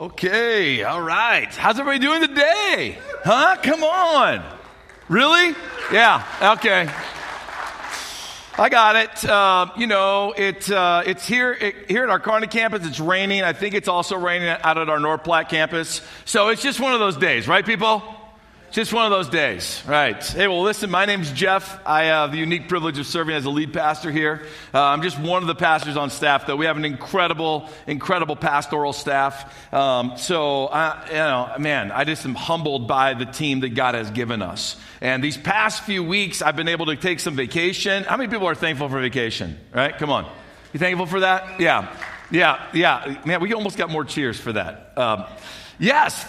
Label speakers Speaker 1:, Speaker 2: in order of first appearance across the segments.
Speaker 1: Okay, all right. How's everybody doing today? Huh? Come on. Really? Yeah, okay. I got it. Uh, you know, it, uh, it's here, it, here at our Kearney campus. It's raining. I think it's also raining out at our North Platte campus. So it's just one of those days, right, people? Just one of those days, right? Hey, well, listen, my name's Jeff. I have the unique privilege of serving as a lead pastor here. Uh, I'm just one of the pastors on staff, though. We have an incredible, incredible pastoral staff. Um, so, I, you know, man, I just am humbled by the team that God has given us. And these past few weeks, I've been able to take some vacation. How many people are thankful for vacation, right? Come on. You thankful for that? Yeah. Yeah, yeah. Man, we almost got more cheers for that. Um, yes,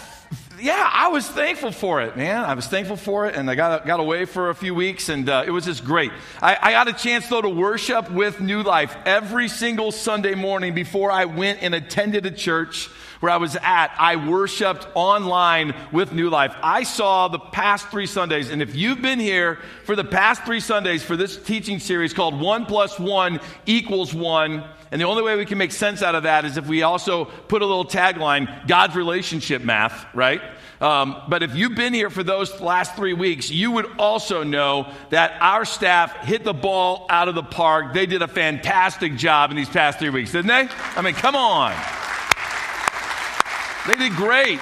Speaker 1: yeah, I was thankful for it, man. I was thankful for it, and I got, got away for a few weeks, and uh, it was just great. I, I got a chance, though, to worship with New Life every single Sunday morning before I went and attended a church where I was at. I worshiped online with New Life. I saw the past three Sundays, and if you've been here for the past three Sundays for this teaching series called One Plus One Equals One, and the only way we can make sense out of that is if we also put a little tagline God's relationship math, right? Um, but if you've been here for those last three weeks, you would also know that our staff hit the ball out of the park. They did a fantastic job in these past three weeks, didn't they? I mean, come on. They did great.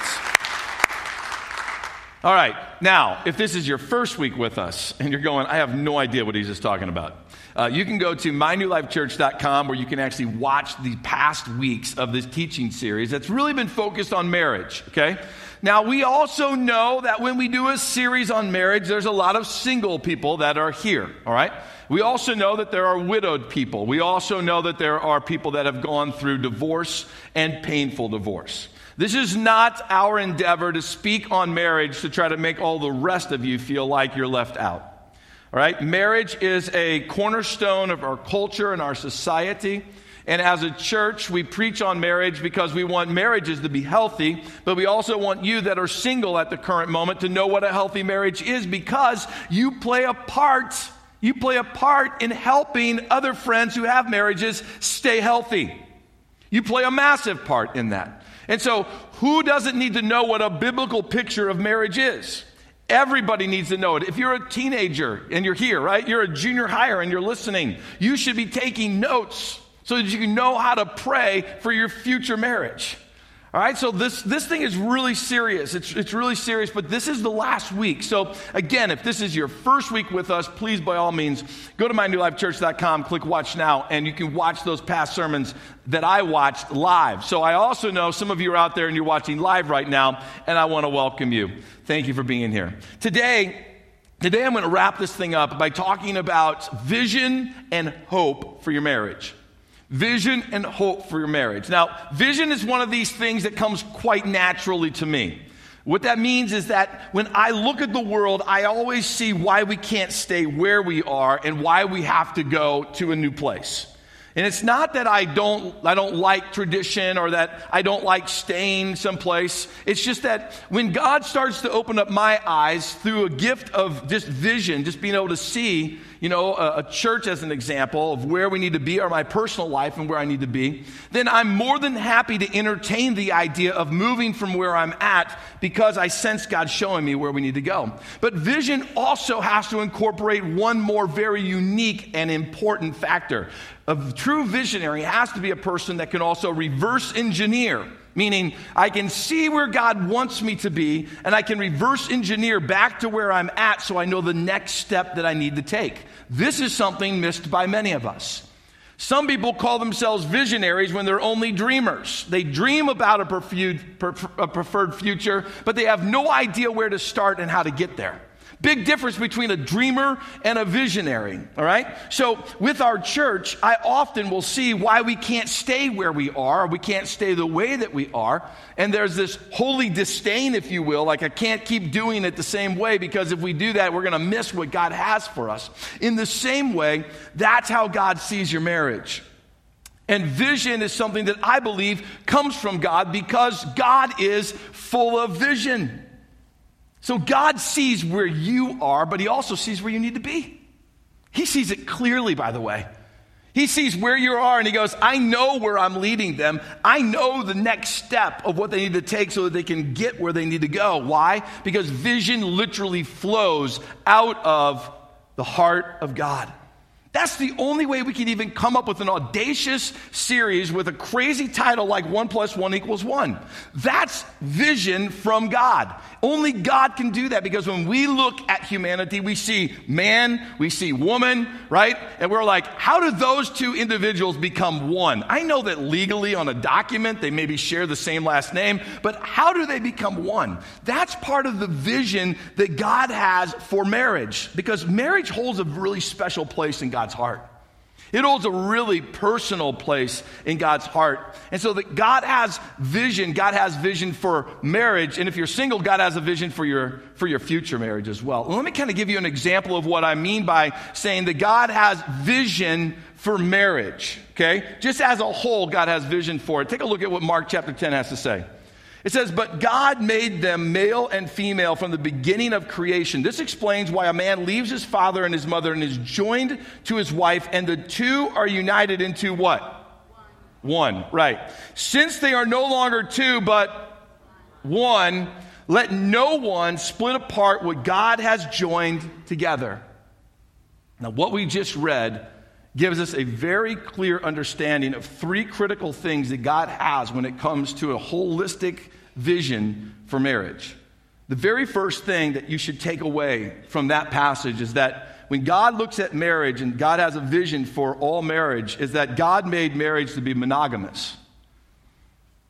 Speaker 1: All right, now, if this is your first week with us and you're going, I have no idea what he's just talking about. Uh, you can go to mynewlifechurch.com where you can actually watch the past weeks of this teaching series that's really been focused on marriage, okay? Now, we also know that when we do a series on marriage, there's a lot of single people that are here, all right? We also know that there are widowed people. We also know that there are people that have gone through divorce and painful divorce. This is not our endeavor to speak on marriage to try to make all the rest of you feel like you're left out. All right? Marriage is a cornerstone of our culture and our society. And as a church, we preach on marriage because we want marriages to be healthy, but we also want you that are single at the current moment to know what a healthy marriage is because you play a part. You play a part in helping other friends who have marriages stay healthy. You play a massive part in that. And so, who doesn't need to know what a biblical picture of marriage is? Everybody needs to know it. If you're a teenager and you're here, right? You're a junior higher and you're listening, you should be taking notes so that you can know how to pray for your future marriage. All right, so this, this thing is really serious. It's, it's really serious, but this is the last week. So, again, if this is your first week with us, please, by all means, go to mynewlifechurch.com, click watch now, and you can watch those past sermons that I watched live. So, I also know some of you are out there and you're watching live right now, and I want to welcome you. Thank you for being here. Today, today I'm going to wrap this thing up by talking about vision and hope for your marriage. Vision and hope for your marriage. Now, vision is one of these things that comes quite naturally to me. What that means is that when I look at the world, I always see why we can't stay where we are and why we have to go to a new place. And it's not that I don't, I don't like tradition or that I don't like staying someplace. It's just that when God starts to open up my eyes through a gift of just vision, just being able to see, you know, a, a, church as an example of where we need to be or my personal life and where I need to be, then I'm more than happy to entertain the idea of moving from where I'm at because I sense God showing me where we need to go. But vision also has to incorporate one more very unique and important factor. A true visionary has to be a person that can also reverse engineer Meaning, I can see where God wants me to be, and I can reverse engineer back to where I'm at so I know the next step that I need to take. This is something missed by many of us. Some people call themselves visionaries when they're only dreamers. They dream about a preferred future, but they have no idea where to start and how to get there. Big difference between a dreamer and a visionary, all right? So, with our church, I often will see why we can't stay where we are, we can't stay the way that we are. And there's this holy disdain, if you will, like I can't keep doing it the same way because if we do that, we're going to miss what God has for us. In the same way, that's how God sees your marriage. And vision is something that I believe comes from God because God is full of vision. So God sees where you are, but He also sees where you need to be. He sees it clearly, by the way. He sees where you are and he goes, I know where I'm leading them. I know the next step of what they need to take so that they can get where they need to go. Why? Because vision literally flows out of the heart of God. That's the only way we can even come up with an audacious series with a crazy title like one plus one equals one. That's vision from God. Only God can do that because when we look at humanity, we see man, we see woman, right? And we're like, how do those two individuals become one? I know that legally on a document they maybe share the same last name, but how do they become one? That's part of the vision that God has for marriage because marriage holds a really special place in God's heart. It holds a really personal place in God's heart. And so that God has vision, God has vision for marriage. And if you're single, God has a vision for your, for your future marriage as well. let me kind of give you an example of what I mean by saying that God has vision for marriage. Okay? Just as a whole, God has vision for it. Take a look at what Mark chapter 10 has to say. It says, But God made them male and female from the beginning of creation. This explains why a man leaves his father and his mother and is joined to his wife, and the two are united into what? One. one. right. Since they are no longer two, but one, let no one split apart what God has joined together. Now, what we just read gives us a very clear understanding of three critical things that God has when it comes to a holistic vision for marriage. The very first thing that you should take away from that passage is that when God looks at marriage and God has a vision for all marriage, is that God made marriage to be monogamous.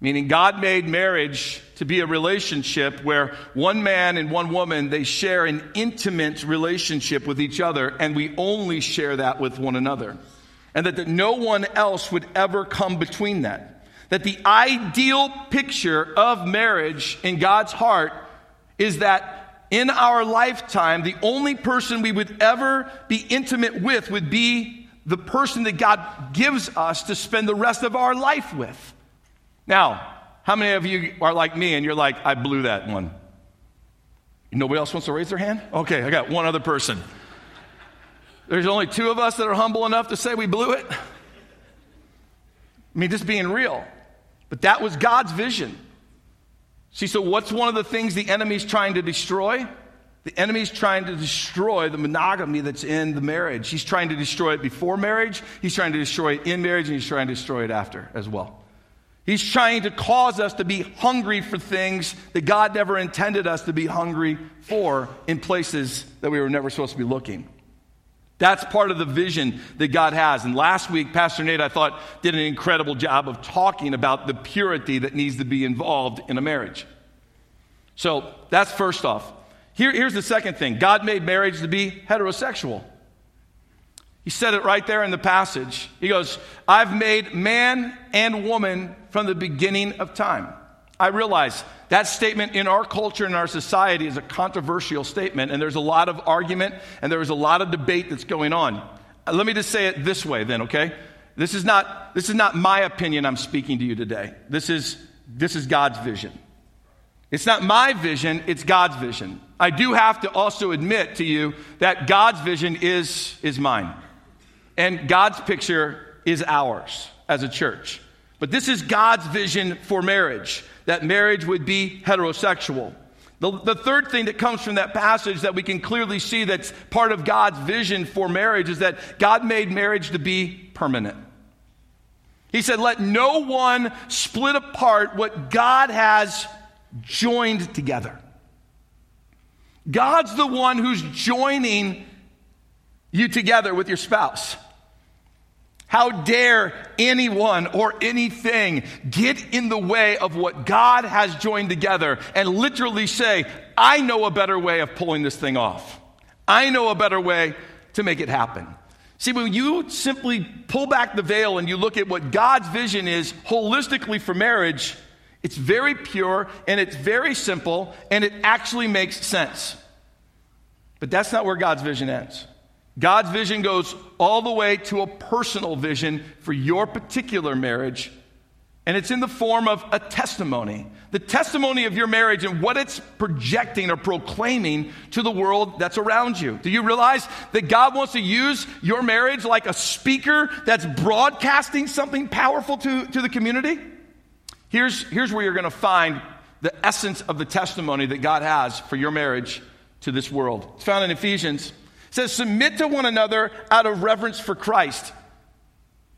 Speaker 1: Meaning, God made marriage to be a relationship where one man and one woman, they share an intimate relationship with each other, and we only share that with one another. And that, that no one else would ever come between that. That the ideal picture of marriage in God's heart is that in our lifetime, the only person we would ever be intimate with would be the person that God gives us to spend the rest of our life with. Now, how many of you are like me and you're like, I blew that one? Nobody else wants to raise their hand? Okay, I got one other person. There's only two of us that are humble enough to say we blew it. I mean, just being real. But that was God's vision. See, so what's one of the things the enemy's trying to destroy? The enemy's trying to destroy the monogamy that's in the marriage. He's trying to destroy it before marriage, he's trying to destroy it in marriage, and he's trying to destroy it after as well. He's trying to cause us to be hungry for things that God never intended us to be hungry for in places that we were never supposed to be looking. That's part of the vision that God has. And last week, Pastor Nate, I thought, did an incredible job of talking about the purity that needs to be involved in a marriage. So that's first off. Here, here's the second thing God made marriage to be heterosexual. He said it right there in the passage. He goes, I've made man and woman from the beginning of time. I realize that statement in our culture and our society is a controversial statement, and there's a lot of argument and there's a lot of debate that's going on. Uh, let me just say it this way, then, okay? This is not, this is not my opinion I'm speaking to you today. This is, this is God's vision. It's not my vision, it's God's vision. I do have to also admit to you that God's vision is, is mine. And God's picture is ours as a church. But this is God's vision for marriage that marriage would be heterosexual. The, the, third thing that comes from that passage that we can clearly see that's part of God's vision for marriage is that God made marriage to be permanent. He said, Let no one split apart what God has joined together. God's the one who's joining you together with your spouse. How dare anyone or anything get in the way of what God has joined together and literally say, I know a better way of pulling this thing off. I know a better way to make it happen. See, when you simply pull back the veil and you look at what God's vision is holistically for marriage, it's very pure and it's very simple and it actually makes sense. But that's not where God's vision ends. God's vision goes all the way to a personal vision for your particular marriage And it's in the form of a testimony. The testimony of your marriage and what it's projecting or proclaiming to the world that's around you. Do you realize that God wants to use your marriage like a speaker that's broadcasting something powerful to, to the community? Here's, here's where you're going to find the essence of the testimony that God has for your marriage to this world. It's found in Ephesians. Says, Submit to one another out of reverence for Christ.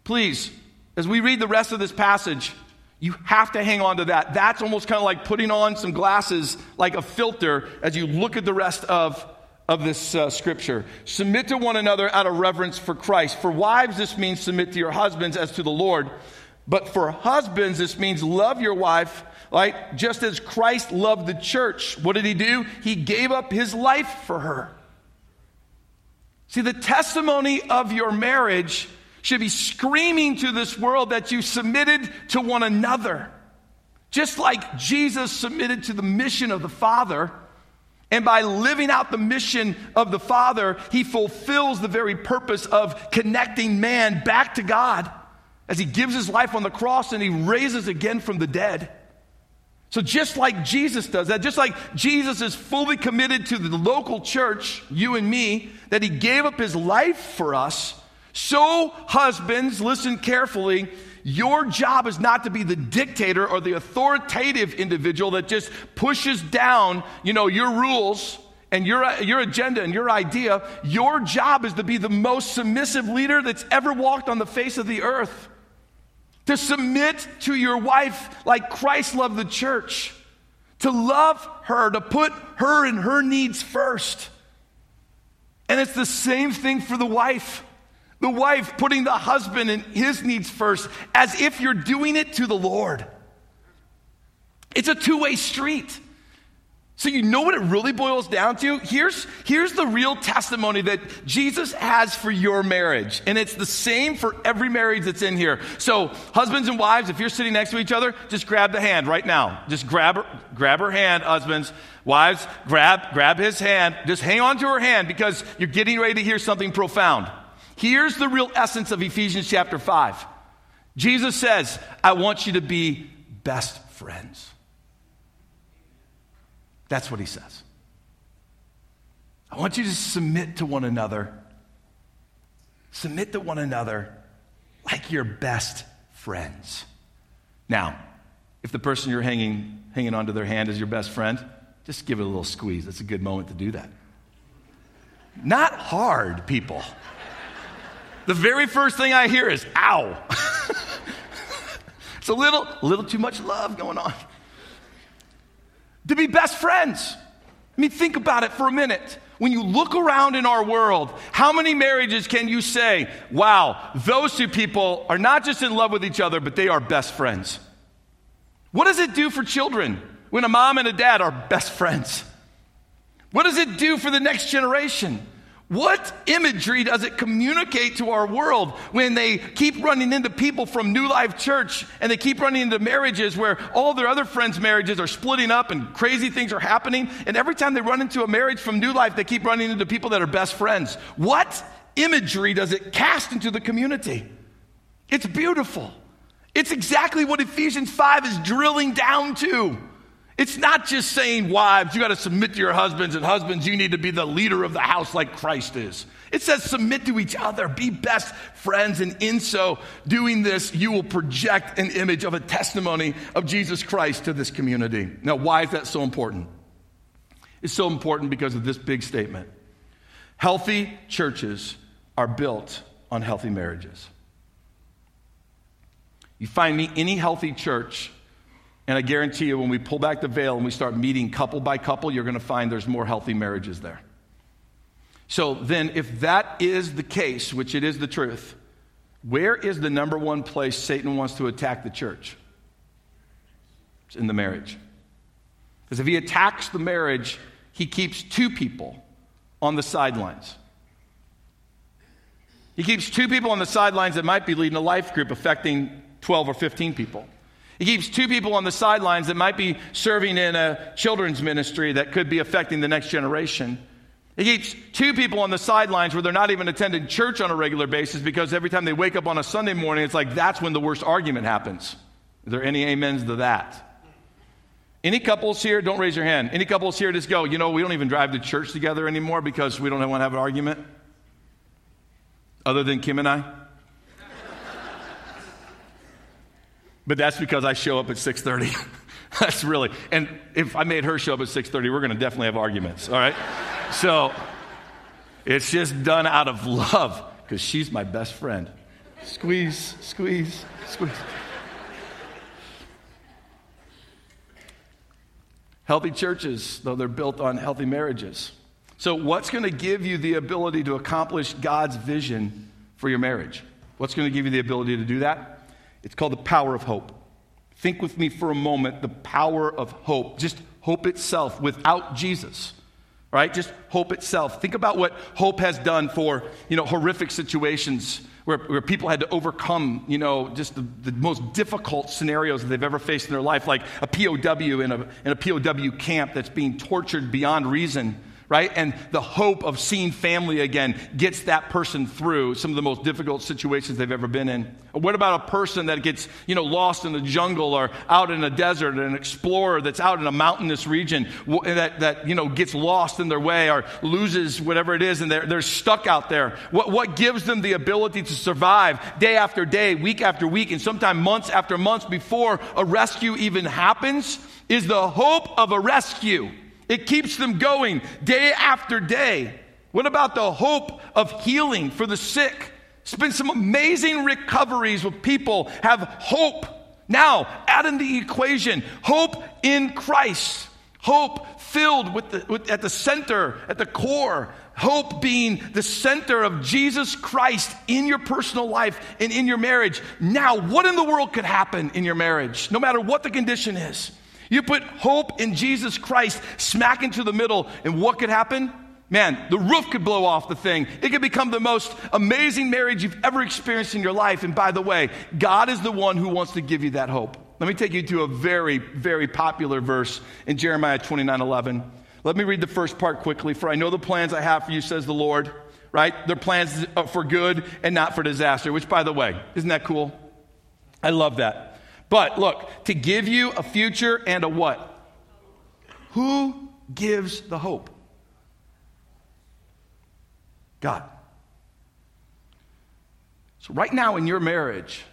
Speaker 1: Please, as we read the rest of this passage, you have to hang on to that. That's almost kind of like putting on some glasses, like a filter, as you look at the rest of, of this uh, scripture. Submit to one another out of reverence for Christ. For wives, this means submit to your husbands as to the Lord. But for husbands, this means love your wife, right? just as Christ loved the church. What did he do? He gave up his life for her. See, the testimony of your marriage should be screaming to this world that you submitted to one another. Just like Jesus submitted to the mission of the Father, and by living out the mission of the Father, he fulfills the very purpose of connecting man back to God as he gives his life on the cross and he raises again from the dead. So, just like Jesus does that, just like Jesus is fully committed to the local church, you and me, that he gave up his life for us, so, husbands, listen carefully. Your job is not to be the dictator or the authoritative individual that just pushes down, you know, your rules and your, your agenda and your idea. Your job is to be the most submissive leader that's ever walked on the face of the earth. To submit to your wife like Christ loved the church. To love her, to put her and her needs first. And it's the same thing for the wife. The wife putting the husband and his needs first as if you're doing it to the Lord. It's a two way street. So, you know what it really boils down to? Here's, here's the real testimony that Jesus has for your marriage. And it's the same for every marriage that's in here. So, husbands and wives, if you're sitting next to each other, just grab the hand right now. Just grab her, grab her hand, husbands. Wives, grab, grab his hand. Just hang on to her hand because you're getting ready to hear something profound. Here's the real essence of Ephesians chapter 5. Jesus says, I want you to be best friends. That's what he says. I want you to submit to one another. Submit to one another like your best friends. Now, if the person you're hanging, hanging onto their hand is your best friend, just give it a little squeeze. It's a good moment to do that. Not hard, people the very first thing I hear is, ow. it's a little, a little too much love going on. To be best friends. I mean, think about it for a minute. When you look around in our world, how many marriages can you say, wow, those two people are not just in love with each other, but they are best friends? What does it do for children when a mom and a dad are best friends? What does it do for the next generation? What imagery does it communicate to our world when they keep running into people from New Life Church and they keep running into marriages where all their other friends' marriages are splitting up and crazy things are happening? And every time they run into a marriage from New Life, they keep running into people that are best friends. What imagery does it cast into the community? It's beautiful. It's exactly what Ephesians 5 is drilling down to. It's not just saying, wives, you got to submit to your husbands, and husbands, you need to be the leader of the house like Christ is. It says, submit to each other, be best friends, and in so doing this, you will project an image of a testimony of Jesus Christ to this community. Now, why is that so important? It's so important because of this big statement healthy churches are built on healthy marriages. You find me any healthy church and I guarantee you, when we pull back the veil and we start meeting couple by couple, you're going to find there's more healthy marriages there. So then, if that is the case, which it is the truth, where is the number one place Satan wants to attack the church? It's in the marriage. Because if he attacks the marriage, he keeps two people on the sidelines. He keeps two people on the sidelines that might be leading a life group affecting 12 or 15 people. He keeps two people on the sidelines that might be serving in a children's ministry that could be affecting the next generation. He keeps two people on the sidelines where they're not even attending church on a regular basis because every time they wake up on a Sunday morning, it's like that's when the worst argument happens. Is there any amens to that? Any couples here, don't raise your hand. Any couples here just go, you know, we don't even drive to church together anymore because we don't want to have an argument? Other than Kim and I? But that's because I show up at 6:30. that's really. And if I made her show up at 6:30, we're going to definitely have arguments, all right? so it's just done out of love because she's my best friend. Squeeze, squeeze, squeeze. Healthy churches, though they're built on healthy marriages. So, what's going to give you the ability to accomplish God's vision for your marriage? What's going to give you the ability to do that? It's called the power of hope. Think with me for a moment the power of hope, just hope itself without Jesus right? Just hope itself. Think about what hope has done for, you know, horrific situations where, where people had to overcome, you know, just the, the most difficult scenarios that they've ever faced in their life, like a POW in a, in a POW camp that's being tortured beyond reason right? And the hope of seeing family again gets that person through some of the most difficult situations they've ever been in. What about a person that gets, you know, lost in the jungle or out in a desert, an explorer that's out in a mountainous region that, that you know, gets lost in their way or loses whatever it is and they're, they're stuck out there? What, what gives them the ability to survive day after day, week after week, and sometimes months after months before a rescue even happens is the hope of a rescue. It keeps them going day after day. What about the hope of healing for the sick? It's been some amazing recoveries with people have hope. Now, add in the equation hope in Christ. Hope filled with the, with, at the center, at the core. Hope being the center of Jesus Christ in your personal life and in your marriage. Now, what in the world could happen in your marriage, no matter what the condition is? You put hope in Jesus Christ smack into the middle, and what could happen? Man, the roof could blow off the thing. It could become the most amazing marriage you've ever experienced in your life. And by the way, God is the one who wants to give you that hope. Let me take you to a very, very popular verse in Jeremiah 29 11. Let me read the first part quickly. For I know the plans I have for you, says the Lord, right? They're plans uh, for good and not for disaster, which, by the way, isn't that cool? I love that. But look, to give you a future and a what? Who gives the hope? God. So, right now in your marriage,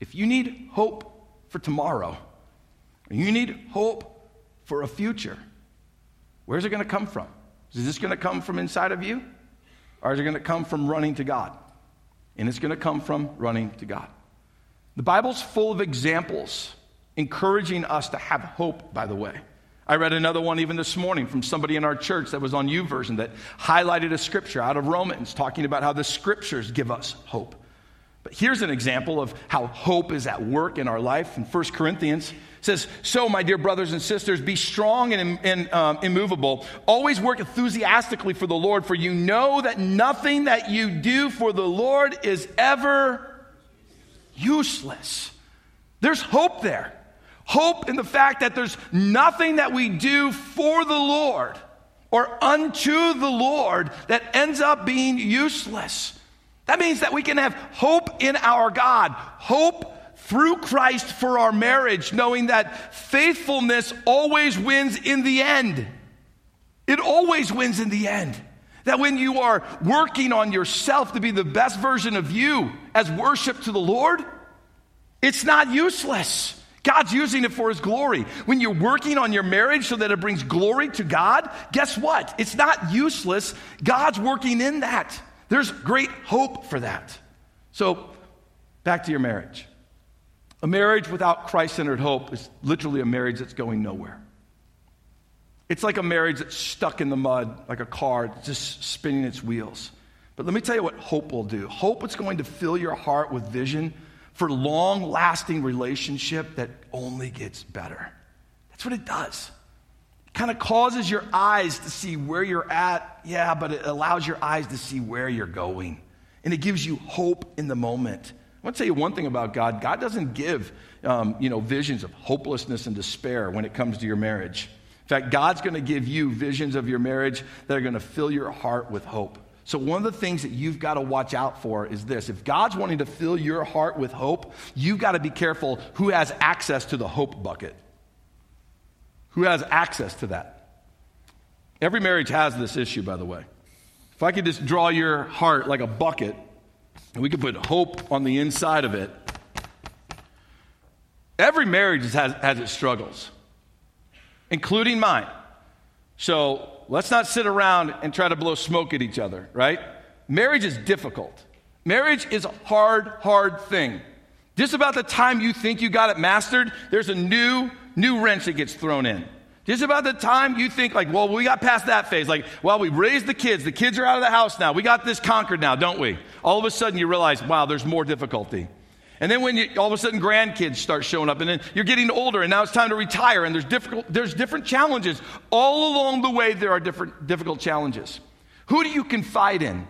Speaker 1: if you need hope for tomorrow, you need hope for a future, where's it going to come from? Is this going to come from inside of you? Or is it going to come from running to God? And it's going to come from running to God. The Bible's full of examples encouraging us to have hope, by the way. I read another one even this morning from somebody in our church that was on YouVersion that highlighted a scripture out of Romans talking about how the scriptures give us hope. But here's an example of how hope is at work in our life. In 1 Corinthians, says, So, my dear brothers and sisters, be strong and, and um, immovable. Always work enthusiastically for the Lord, for you know that nothing that you do for the Lord is ever useless. There's hope there. Hope in the fact that there's nothing that we do for the Lord or unto the Lord that ends up being useless. That means that we can have hope in our God, hope through Christ for our marriage, knowing that faithfulness always wins in the end. It always wins in the end. That when you are working on yourself to be the best version of you as worship to the Lord, it's not useless. God's using it for His glory. When you're working on your marriage so that it brings glory to God, guess what? It's not useless. God's working in that. There's great hope for that. So, back to your marriage. A marriage without Christ centered hope is literally a marriage that's going nowhere. It's like a marriage that's stuck in the mud, like a car just spinning its wheels. But let me tell you what hope will do. Hope is going to fill your heart with vision for long lasting relationship that only gets better. That's what it does. It kind of causes your eyes to see where you're at, yeah, but it allows your eyes to see where you're going. And it gives you hope in the moment. I want to tell you one thing about God God doesn't give um, you know, visions of hopelessness and despair when it comes to your marriage. In fact, God's going to give you visions of your marriage that are going to fill your heart with hope. So, one of the things that you've got to watch out for is this. If God's wanting to fill your heart with hope, you've got to be careful who has access to the hope bucket. Who has access to that? Every marriage has this issue, by the way. If I could just draw your heart like a bucket, and we could put hope on the inside of it, every marriage has, has its struggles, including mine. So let's not sit around and try to blow smoke at each other, right? Marriage is difficult. Marriage is a hard, hard thing. Just about the time you think you got it mastered, there's a new, new wrench that gets thrown in. Just about the time you think, like, well, we got past that phase. Like, well, we raised the kids. The kids are out of the house now. We got this conquered now, don't we? All of a sudden, you realize, wow, there's more difficulty. And then when you, all of a sudden grandkids start showing up, and then you're getting older, and now it's time to retire, and there's, difficult, there's different challenges. All along the way, there are different difficult challenges. Who do you confide in?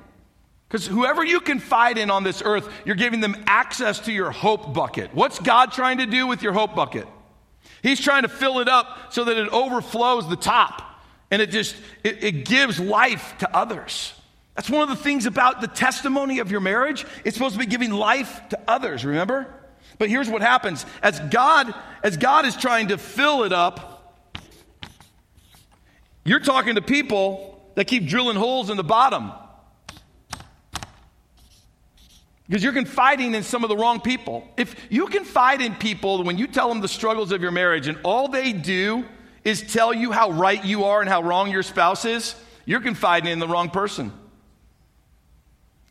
Speaker 1: Because whoever you confide in on this earth, you're giving them access to your hope bucket. What's God trying to do with your hope bucket? He's trying to fill it up so that it overflows the top and it just it, it gives life to others. That's one of the things about the testimony of your marriage. It's supposed to be giving life to others, remember? But here's what happens. As God, as God is trying to fill it up, you're talking to people that keep drilling holes in the bottom. Because you're confiding in some of the wrong people. If you confide in people when you tell them the struggles of your marriage and all they do is tell you how right you are and how wrong your spouse is, you're confiding in the wrong person.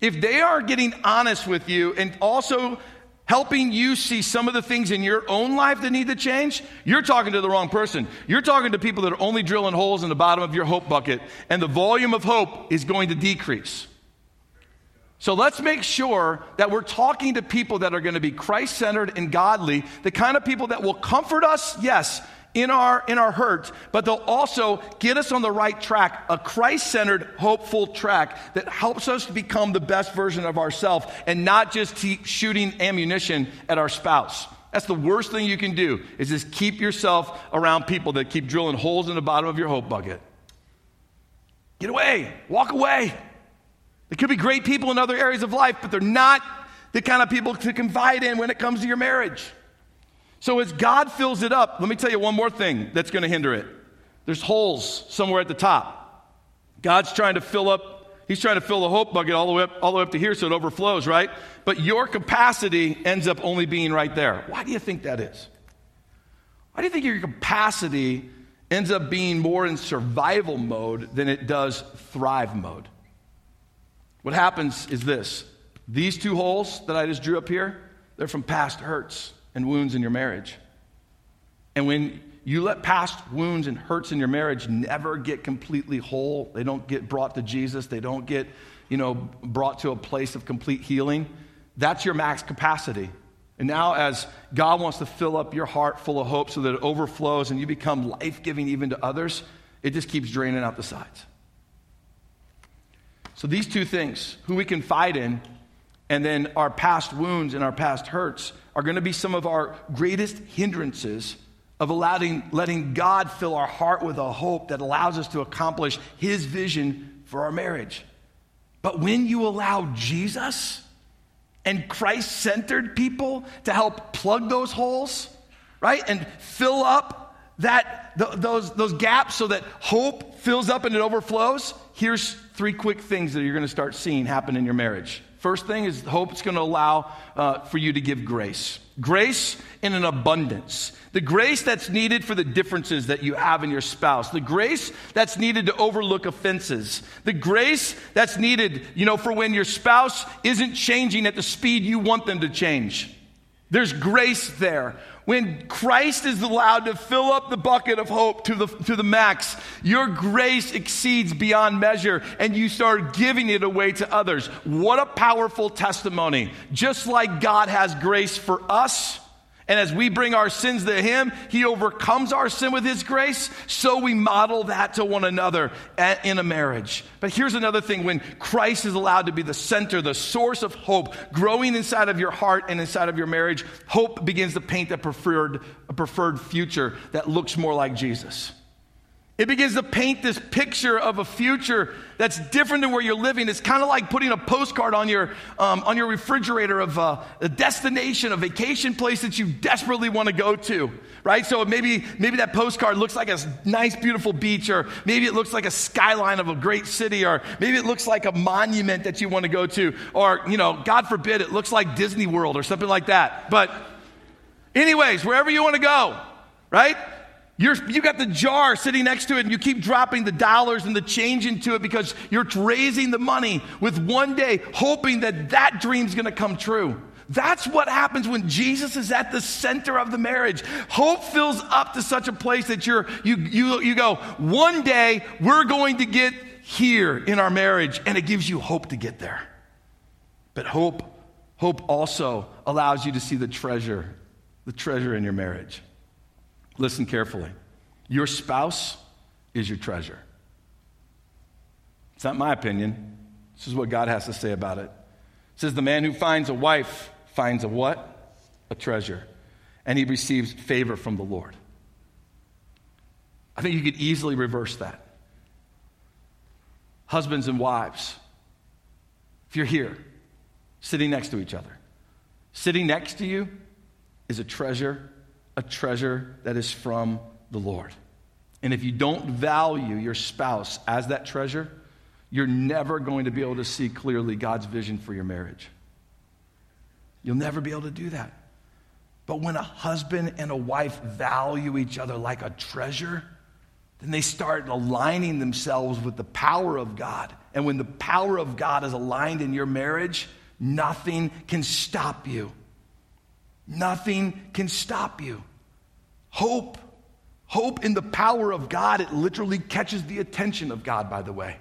Speaker 1: If they are getting honest with you and also helping you see some of the things in your own life that need to change, you're talking to the wrong person. You're talking to people that are only drilling holes in the bottom of your hope bucket, and the volume of hope is going to decrease. So let's make sure that we're talking to people that are going to be Christ centered and godly, the kind of people that will comfort us, yes, in our, in our hurt, but they'll also get us on the right track, a Christ centered, hopeful track that helps us to become the best version of ourselves and not just keep shooting ammunition at our spouse. That's the worst thing you can do, is just keep yourself around people that keep drilling holes in the bottom of your hope bucket. Get away, walk away. They could be great people in other areas of life, but they're not the kind of people to confide in when it comes to your marriage. So as God fills it up, let me tell you one more thing that's going to hinder it. There's holes somewhere at the top. God's trying to fill up, He's trying to fill the hope bucket all the way up, all the way up to here so it overflows, right? But your capacity ends up only being right there. Why do you think that is? Why do you think your capacity ends up being more in survival mode than it does thrive mode? What happens is this these two holes that I just drew up here, they're from past hurts and wounds in your marriage. And when you let past wounds and hurts in your marriage never get completely whole, they don't get brought to Jesus, they don't get, you know, brought to a place of complete healing, that's your max capacity. And now, as God wants to fill up your heart full of hope so that it overflows and you become life giving even to others, it just keeps draining out the sides. So, these two things, who we confide in, and then our past wounds and our past hurts, are going to be some of our greatest hindrances of allowing, letting God fill our heart with a hope that allows us to accomplish His vision for our marriage. But when you allow Jesus and Christ centered people to help plug those holes, right, and fill up that, th- those, those gaps so that hope fills up and it overflows, here's three quick things that you're going to start seeing happen in your marriage. First thing is hope is going to allow uh, for you to give grace. Grace in an abundance. The grace that's needed for the differences that you have in your spouse. The grace that's needed to overlook offenses. The grace that's needed, you know, for when your spouse isn't changing at the speed you want them to change. There's grace there. When Christ is allowed to fill up the bucket of hope to the, to the max, your grace exceeds beyond measure and you start giving it away to others. What a powerful testimony. Just like God has grace for us, and as we bring our sins to Him, He overcomes our sin with His grace. So we model that to one another in a marriage. But here's another thing when Christ is allowed to be the center, the source of hope, growing inside of your heart and inside of your marriage, hope begins to paint a preferred, a preferred future that looks more like Jesus. It begins to paint this picture of a future that's different than where you're living. It's kind of like putting a postcard on your, um, on your refrigerator of uh, a destination, a vacation place that you desperately want to go to, right? So maybe, maybe that postcard looks like a nice, beautiful beach, or maybe it looks like a skyline of a great city, or maybe it looks like a monument that you want to go to, or, you know, God forbid, it looks like Disney World or something like that. But, anyways, wherever you want to go, right? You're, you got the jar sitting next to it, and you keep dropping the dollars and the change into it because you're raising the money with one day hoping that that dream's going to come true. That's what happens when Jesus is at the center of the marriage. Hope fills up to such a place that you're, you, you, you go, one day we're going to get here in our marriage, and it gives you hope to get there. But hope, hope also allows you to see the treasure, the treasure in your marriage. Listen carefully. Your spouse is your treasure. It's not my opinion. This is what God has to say about it. It says, The man who finds a wife finds a what? A treasure. And he receives favor from the Lord. I think you could easily reverse that. Husbands and wives, if you're here, sitting next to each other, sitting next to you is a treasure a treasure that is from the Lord. And if you don't value your spouse as that treasure, you're never going to be able to see clearly God's vision for your marriage. You'll never be able to do that. But when a husband and a wife value each other like a treasure, then they start aligning themselves with the power of God. And when the power of God is aligned in your marriage, nothing can stop you. Nothing can stop you. Hope, hope in the power of God, it literally catches the attention of God, by the way.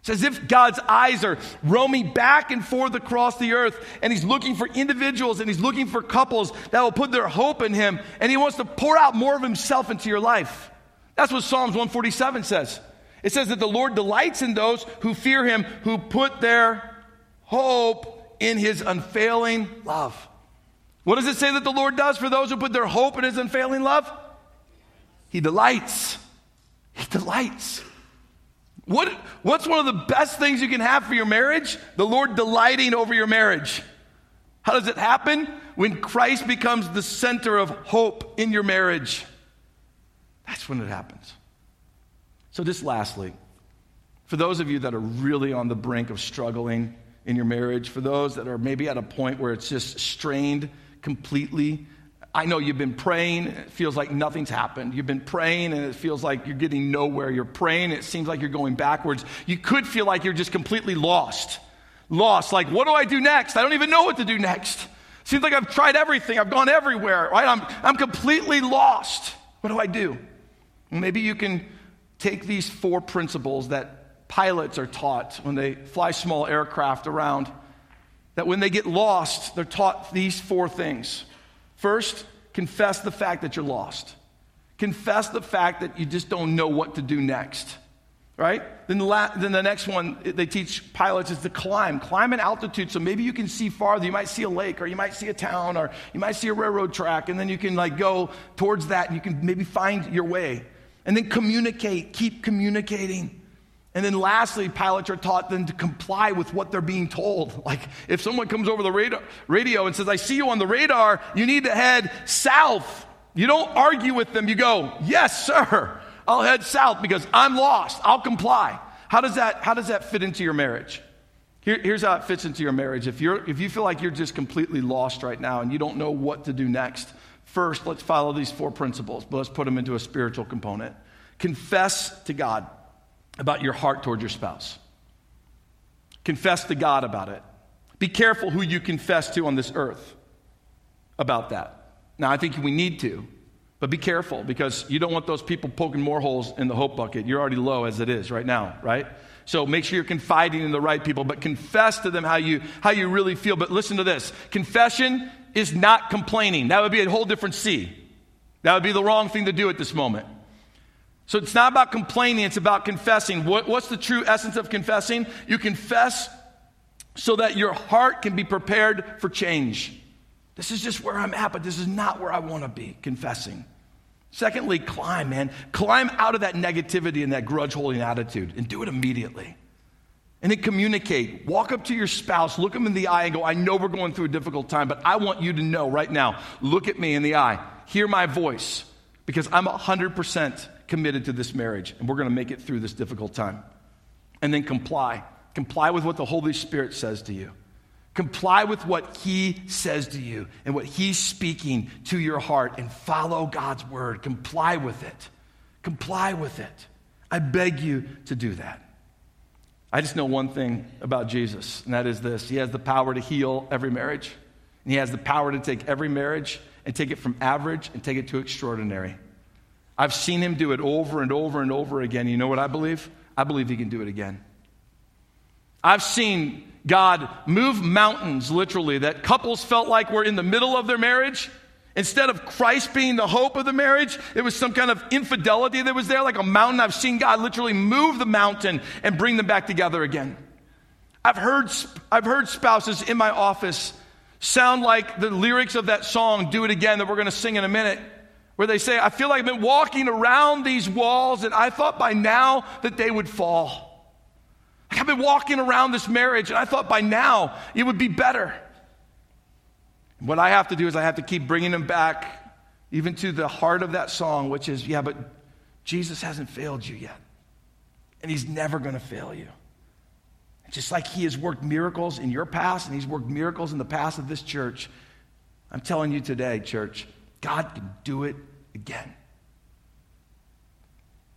Speaker 1: It's as if God's eyes are roaming back and forth across the earth, and He's looking for individuals and He's looking for couples that will put their hope in Him, and He wants to pour out more of Himself into your life. That's what Psalms 147 says. It says that the Lord delights in those who fear Him, who put their hope in His unfailing love. What does it say that the Lord does for those who put their hope in his unfailing love? He delights. He delights. What, what's one of the best things you can have for your marriage? The Lord delighting over your marriage. How does it happen? When Christ becomes the center of hope in your marriage. That's when it happens. So, just lastly, for those of you that are really on the brink of struggling in your marriage, for those that are maybe at a point where it's just strained, completely. I know you've been praying, it feels like nothing's happened. You've been praying and it feels like you're getting nowhere. You're praying, it seems like you're going backwards. You could feel like you're just completely lost. Lost. Like, what do I do next? I don't even know what to do next. Seems like I've tried everything, I've gone everywhere, right? I'm, I'm completely lost. What do I do? Maybe you can take these four principles that pilots are taught when they fly small aircraft around that when they get lost, they're taught these four things. First, confess the fact that you're lost. Confess the fact that you just don't know what to do next. Right? Then the, la- then the next one they teach pilots is to climb. Climb an altitude so maybe you can see farther. You might see a lake or you might see a town or you might see a railroad track and then you can like go towards that and you can maybe find your way. And then communicate. Keep communicating. And then lastly, pilots are taught then to comply with what they're being told. Like if someone comes over the radar, radio and says, I see you on the radar, you need to head south. You don't argue with them. You go, yes, sir. I'll head south because I'm lost. I'll comply. How does that, how does that fit into your marriage? Here, here's how it fits into your marriage. If, you're, if you feel like you're just completely lost right now and you don't know what to do next, first, let's follow these four principles, but let's put them into a spiritual component. Confess to God about your heart toward your spouse. Confess to God about it. Be careful who you confess to on this earth about that. Now, I think we need to, but be careful because you don't want those people poking more holes in the hope bucket. You're already low as it is right now, right? So make sure you're confiding in the right people, but confess to them how you, how you really feel. But listen to this confession is not complaining. That would be a whole different C. That would be the wrong thing to do at this moment. So it's not about complaining, it's about confessing. What, what's the true essence of confessing? You confess so that your heart can be prepared for change. This is just where I'm at, but this is not where I want to be, confessing. Secondly, climb, man. Climb out of that negativity and that grudge holding attitude and do it immediately. And then communicate. Walk up to your spouse, look them in the eye, and go, I know we're going through a difficult time, but I want you to know right now, look at me in the eye, hear my voice, because I'm 100% committed to this marriage, and we're going to make it through this difficult time. And then comply. Comply with what the Holy Spirit says to you. Comply with what He says to you and what He's speaking to your heart and follow God's word. Comply with it. Comply with it. I beg you to do that. I just know one thing about Jesus, and that is this He has the power to heal every marriage, and He has the power to take every marriage and take it from average and take it to extraordinary. I've seen Him do it over and over and over again. You know what I believe? I believe He can do it again. I've seen God move mountains, literally, that couples felt like were in the middle of their marriage. Instead of Christ being the hope of the marriage, it was some kind of infidelity that was there, like a mountain. I've seen God literally move the mountain and bring them back together again. I've heard, I've heard spouses in my office sound like the lyrics of that song, Do It Again, that we're going to sing in a minute, where they say, I feel like I've been walking around these walls and I thought by now that they would fall. I've been walking around this marriage and I thought by now it would be better. What I have to do is I have to keep bringing them back even to the heart of that song, which is, yeah, but Jesus hasn't failed you yet. And he's never going to fail you. Just like he has worked miracles in your past and he's worked miracles in the past of this church, I'm telling you today, church, God can do it again.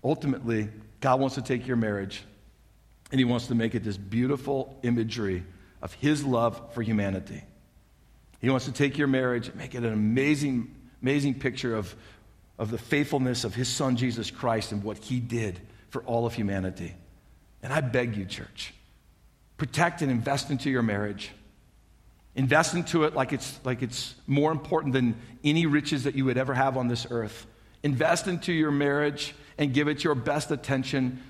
Speaker 1: Ultimately, God wants to take your marriage and he wants to make it this beautiful imagery of his love for humanity. He wants to take your marriage and make it an amazing, amazing picture of, of the faithfulness of his son Jesus Christ and what he did for all of humanity. And I beg you, church, protect and invest into your marriage. Invest into it like it's, like it's more important than any riches that you would ever have on this earth. Invest into your marriage and give it your best attention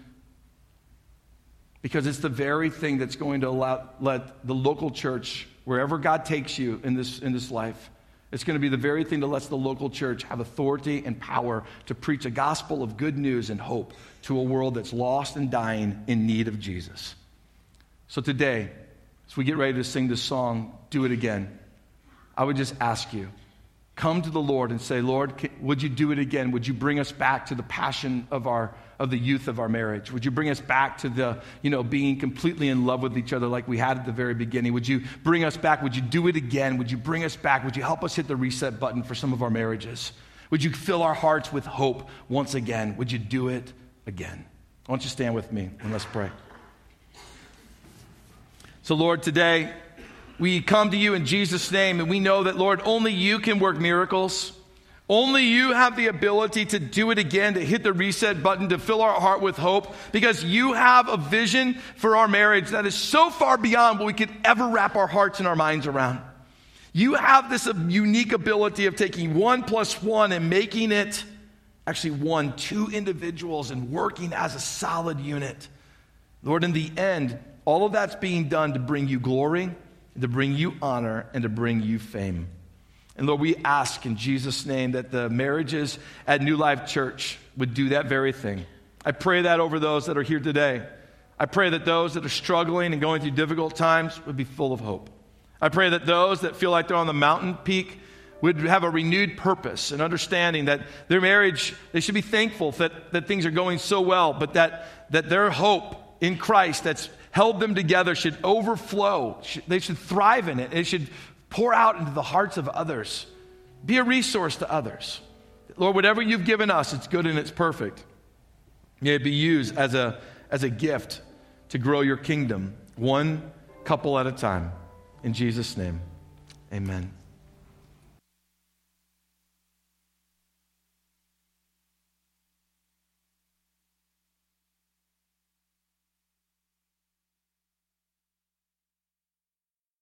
Speaker 1: because it's the very thing that's going to allow, let the local church, wherever God takes you in this, in this life, it's going to be the very thing that lets the local church have authority and power to preach a gospel of good news and hope to a world that's lost and dying in need of Jesus. So today, as we get ready to sing this song, Do It Again, I would just ask you come to the Lord and say, Lord, would you do it again? Would you bring us back to the passion of our of the youth of our marriage? Would you bring us back to the, you know, being completely in love with each other like we had at the very beginning? Would you bring us back? Would you do it again? Would you bring us back? Would you help us hit the reset button for some of our marriages? Would you fill our hearts with hope once again? Would you do it again? I want you stand with me and let's pray. So, Lord, today we come to you in Jesus' name and we know that, Lord, only you can work miracles. Only you have the ability to do it again, to hit the reset button, to fill our heart with hope, because you have a vision for our marriage that is so far beyond what we could ever wrap our hearts and our minds around. You have this unique ability of taking one plus one and making it actually one, two individuals, and working as a solid unit. Lord, in the end, all of that's being done to bring you glory, to bring you honor, and to bring you fame. And Lord, we ask in Jesus' name that the marriages at New Life Church would do that very thing. I pray that over those that are here today. I pray that those that are struggling and going through difficult times would be full of hope. I pray that those that feel like they're on the mountain peak would have a renewed purpose and understanding that their marriage, they should be thankful that, that things are going so well, but that, that their hope in Christ that's held them together should overflow. They should thrive in it. It should Pour out into the hearts of others. Be a resource to others. Lord, whatever you've given us, it's good and it's perfect. May it be used as a, as a gift to grow your kingdom, one couple at a time. In Jesus' name, amen.